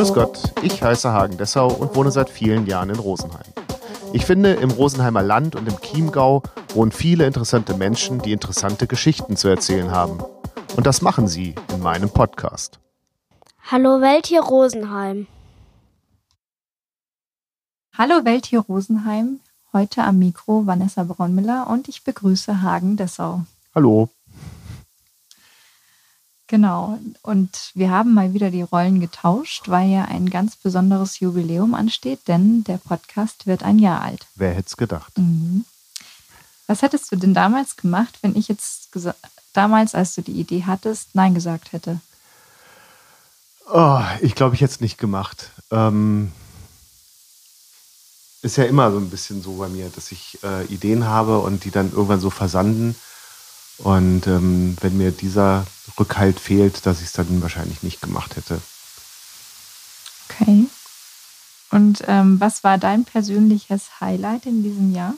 Grüß Gott, ich heiße Hagen Dessau und wohne seit vielen Jahren in Rosenheim. Ich finde, im Rosenheimer Land und im Chiemgau wohnen viele interessante Menschen, die interessante Geschichten zu erzählen haben. Und das machen sie in meinem Podcast. Hallo Welt hier Rosenheim. Hallo Welt hier Rosenheim. Heute am Mikro Vanessa Braunmüller und ich begrüße Hagen Dessau. Hallo. Genau. Und wir haben mal wieder die Rollen getauscht, weil ja ein ganz besonderes Jubiläum ansteht, denn der Podcast wird ein Jahr alt. Wer hätte es gedacht? Mhm. Was hättest du denn damals gemacht, wenn ich jetzt damals, als du die Idee hattest, Nein gesagt hätte? Oh, ich glaube, ich hätte es nicht gemacht. Ähm, ist ja immer so ein bisschen so bei mir, dass ich äh, Ideen habe und die dann irgendwann so versanden. Und ähm, wenn mir dieser Rückhalt fehlt, dass ich es dann wahrscheinlich nicht gemacht hätte. Okay. Und ähm, was war dein persönliches Highlight in diesem Jahr?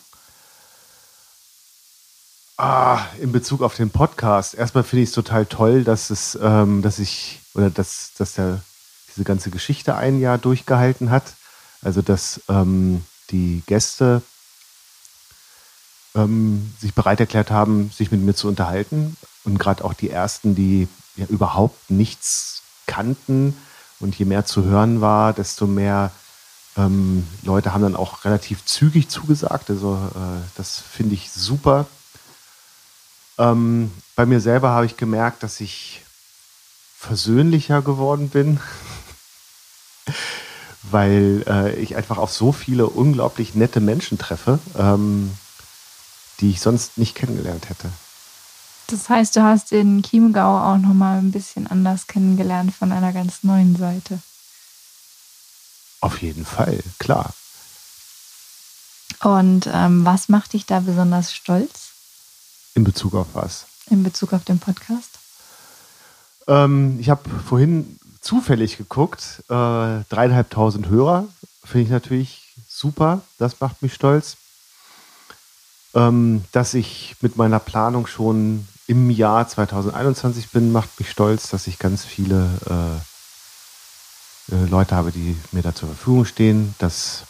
Ah, in Bezug auf den Podcast. Erstmal finde ich es total toll, dass es, ähm, dass ich oder dass, dass der diese ganze Geschichte ein Jahr durchgehalten hat. Also dass ähm, die Gäste ähm, sich bereit erklärt haben, sich mit mir zu unterhalten. Und gerade auch die ersten, die ja überhaupt nichts kannten. Und je mehr zu hören war, desto mehr ähm, Leute haben dann auch relativ zügig zugesagt. Also äh, das finde ich super. Ähm, bei mir selber habe ich gemerkt, dass ich versöhnlicher geworden bin, weil äh, ich einfach auf so viele unglaublich nette Menschen treffe. Ähm, die ich sonst nicht kennengelernt hätte. Das heißt, du hast den Chiemgau auch nochmal ein bisschen anders kennengelernt von einer ganz neuen Seite. Auf jeden Fall, klar. Und ähm, was macht dich da besonders stolz? In Bezug auf was? In Bezug auf den Podcast? Ähm, ich habe vorhin zufällig geguckt. Äh, dreieinhalbtausend Hörer finde ich natürlich super. Das macht mich stolz ähm, dass ich mit meiner Planung schon im Jahr 2021 bin, macht mich stolz, dass ich ganz viele äh, äh, Leute habe, die mir da zur Verfügung stehen, dass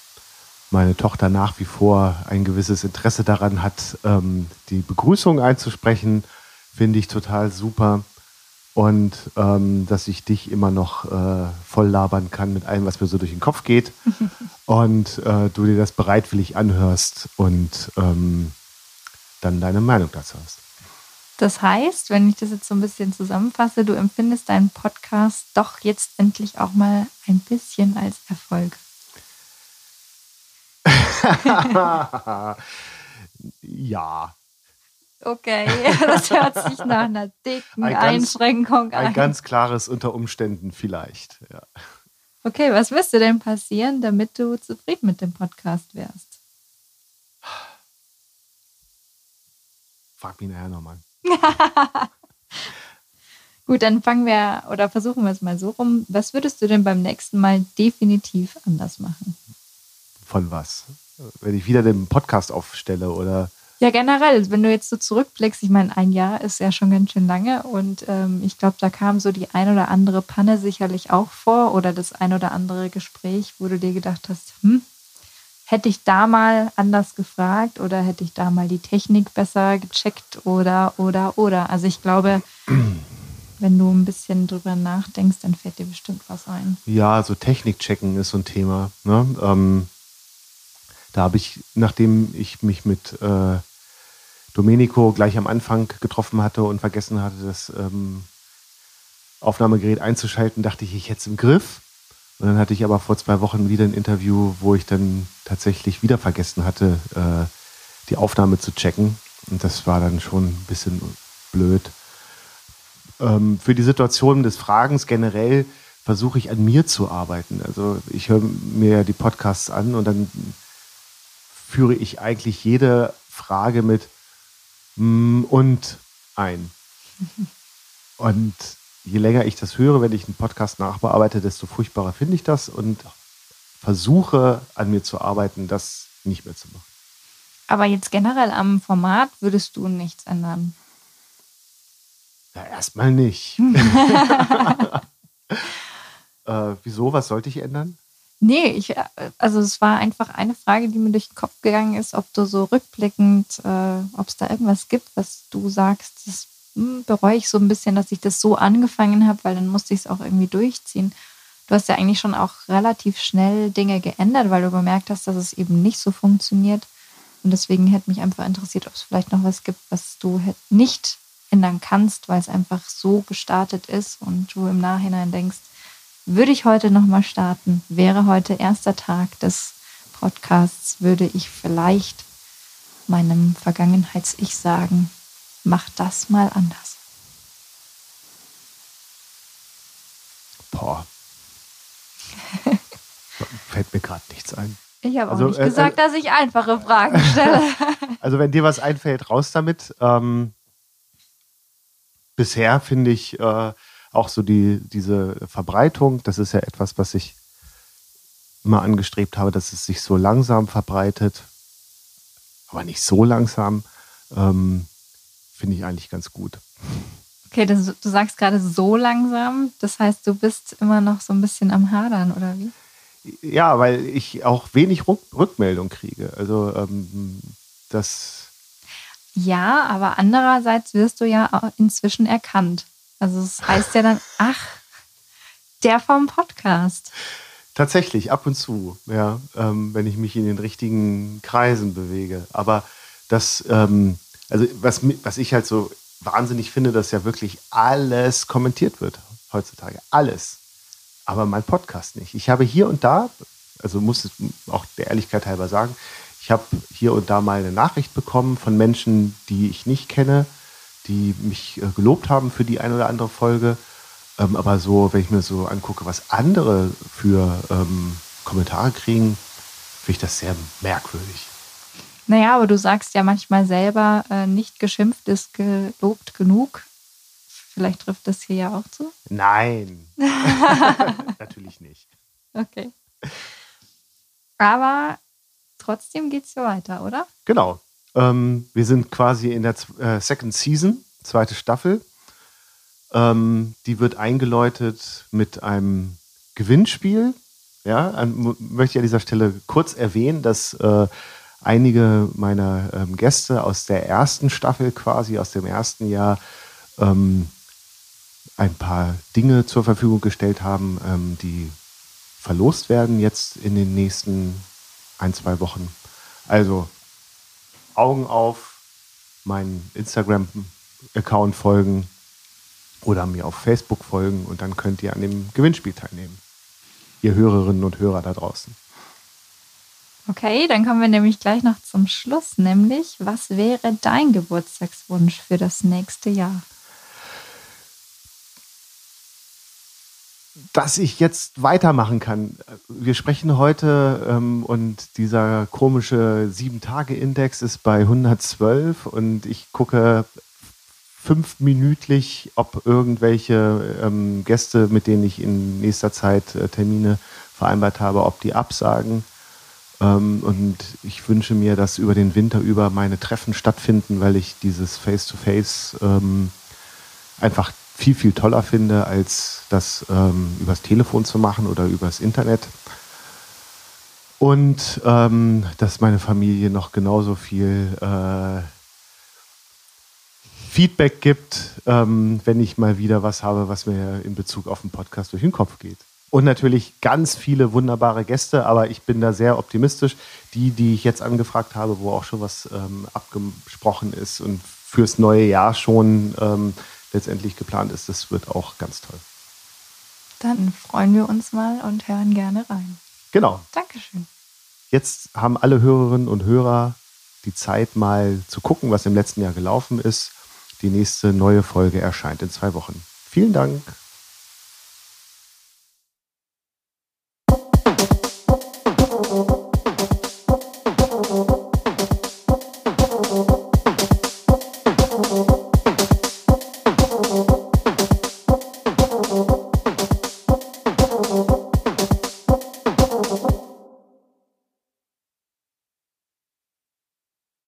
meine Tochter nach wie vor ein gewisses Interesse daran hat, ähm, die Begrüßung einzusprechen, finde ich total super. Und ähm, dass ich dich immer noch äh, voll labern kann mit allem, was mir so durch den Kopf geht. und äh, du dir das bereitwillig anhörst und ähm, dann deine Meinung dazu hast. Das heißt, wenn ich das jetzt so ein bisschen zusammenfasse, du empfindest deinen Podcast doch jetzt endlich auch mal ein bisschen als Erfolg. ja. Okay, das hört sich nach einer dicken ein Einschränkung ganz, an. Ein ganz klares unter Umständen vielleicht, ja. Okay, was müsste denn passieren, damit du zufrieden mit dem Podcast wärst? Frag mich nachher nochmal. Gut, dann fangen wir oder versuchen wir es mal so rum. Was würdest du denn beim nächsten Mal definitiv anders machen? Von was? Wenn ich wieder den Podcast aufstelle oder ja, generell, wenn du jetzt so zurückblickst, ich meine, ein Jahr ist ja schon ganz schön lange und ähm, ich glaube, da kam so die ein oder andere Panne sicherlich auch vor oder das ein oder andere Gespräch, wo du dir gedacht hast, hm, hätte ich da mal anders gefragt oder hätte ich da mal die Technik besser gecheckt oder, oder, oder. Also ich glaube, wenn du ein bisschen drüber nachdenkst, dann fällt dir bestimmt was ein. Ja, so Technik checken ist so ein Thema. Ne? Ähm, da habe ich, nachdem ich mich mit äh, Domenico gleich am Anfang getroffen hatte und vergessen hatte, das ähm, Aufnahmegerät einzuschalten, dachte ich, ich hätte es im Griff. Und dann hatte ich aber vor zwei Wochen wieder ein Interview, wo ich dann tatsächlich wieder vergessen hatte, äh, die Aufnahme zu checken. Und das war dann schon ein bisschen blöd. Ähm, für die Situation des Fragens generell versuche ich an mir zu arbeiten. Also ich höre mir ja die Podcasts an und dann führe ich eigentlich jede Frage mit und ein. Und je länger ich das höre, wenn ich einen Podcast nachbearbeite, desto furchtbarer finde ich das und versuche an mir zu arbeiten, das nicht mehr zu machen. Aber jetzt generell am Format würdest du nichts ändern? Ja, erstmal nicht. Äh, wieso? Was sollte ich ändern? Nee, ich, äh, also es war einfach eine Frage, die mir durch den Kopf gegangen ist, ob du so rückblickend, äh, ob es da irgendwas gibt, was du sagst, das hm, bereue ich so ein bisschen, dass ich das so angefangen habe, weil dann musste ich es auch irgendwie durchziehen. Du hast ja eigentlich schon auch relativ schnell Dinge geändert, weil du bemerkt hast, dass es eben nicht so funktioniert. Und deswegen hätte mich einfach interessiert, ob es vielleicht noch was gibt, was du nicht ändern kannst, weil es einfach so gestartet ist und du im Nachhinein denkst, würde ich heute nochmal starten, wäre heute erster Tag des Podcasts, würde ich vielleicht meinem Vergangenheits-Ich sagen, mach das mal anders. Boah. Fällt mir gerade nichts ein. Ich habe also, auch nicht äh, gesagt, äh, dass ich einfache Fragen stelle. also wenn dir was einfällt, raus damit. Ähm, bisher finde ich äh, auch so die, diese Verbreitung, das ist ja etwas, was ich immer angestrebt habe, dass es sich so langsam verbreitet, aber nicht so langsam, ähm, finde ich eigentlich ganz gut. Okay, das, du sagst gerade so langsam, das heißt, du bist immer noch so ein bisschen am Hadern, oder wie? Ja, weil ich auch wenig Rückmeldung kriege. Also ähm, das. Ja, aber andererseits wirst du ja inzwischen erkannt. Also es heißt ja dann, ach, der vom Podcast. Tatsächlich, ab und zu, ja, ähm, wenn ich mich in den richtigen Kreisen bewege. Aber das, ähm, also was, was ich halt so wahnsinnig finde, dass ja wirklich alles kommentiert wird heutzutage. Alles aber mein Podcast nicht. Ich habe hier und da, also muss es auch der Ehrlichkeit halber sagen, ich habe hier und da mal eine Nachricht bekommen von Menschen, die ich nicht kenne, die mich äh, gelobt haben für die eine oder andere Folge. Ähm, aber so, wenn ich mir so angucke, was andere für ähm, Kommentare kriegen, finde ich das sehr merkwürdig. Naja, aber du sagst ja manchmal selber, äh, nicht geschimpft ist gelobt genug. Vielleicht trifft das hier ja auch zu? Nein. Natürlich nicht. Okay. Aber trotzdem geht es ja weiter, oder? Genau. Ähm, wir sind quasi in der äh, Second Season, zweite Staffel. Ähm, die wird eingeläutet mit einem Gewinnspiel. Ja, an, möchte ich an dieser Stelle kurz erwähnen, dass äh, einige meiner ähm, Gäste aus der ersten Staffel quasi, aus dem ersten Jahr, ähm, ein paar Dinge zur Verfügung gestellt haben, ähm, die verlost werden jetzt in den nächsten ein, zwei Wochen. Also Augen auf, meinen Instagram-Account folgen oder mir auf Facebook folgen und dann könnt ihr an dem Gewinnspiel teilnehmen. Ihr Hörerinnen und Hörer da draußen. Okay, dann kommen wir nämlich gleich noch zum Schluss, nämlich was wäre dein Geburtstagswunsch für das nächste Jahr? Dass ich jetzt weitermachen kann. Wir sprechen heute ähm, und dieser komische Sieben-Tage-Index ist bei 112 und ich gucke fünfminütlich, ob irgendwelche ähm, Gäste, mit denen ich in nächster Zeit äh, Termine vereinbart habe, ob die absagen. Ähm, und ich wünsche mir, dass über den Winter über meine Treffen stattfinden, weil ich dieses Face-to-Face -face, ähm, einfach viel, viel toller finde, als das ähm, übers Telefon zu machen oder übers Internet. Und ähm, dass meine Familie noch genauso viel äh, Feedback gibt, ähm, wenn ich mal wieder was habe, was mir in Bezug auf den Podcast durch den Kopf geht. Und natürlich ganz viele wunderbare Gäste, aber ich bin da sehr optimistisch. Die, die ich jetzt angefragt habe, wo auch schon was ähm, abgesprochen ist und fürs neue Jahr schon ähm, letztendlich geplant ist. Das wird auch ganz toll. Dann freuen wir uns mal und hören gerne rein. Genau. Dankeschön. Jetzt haben alle Hörerinnen und Hörer die Zeit, mal zu gucken, was im letzten Jahr gelaufen ist. Die nächste neue Folge erscheint in zwei Wochen. Vielen Dank.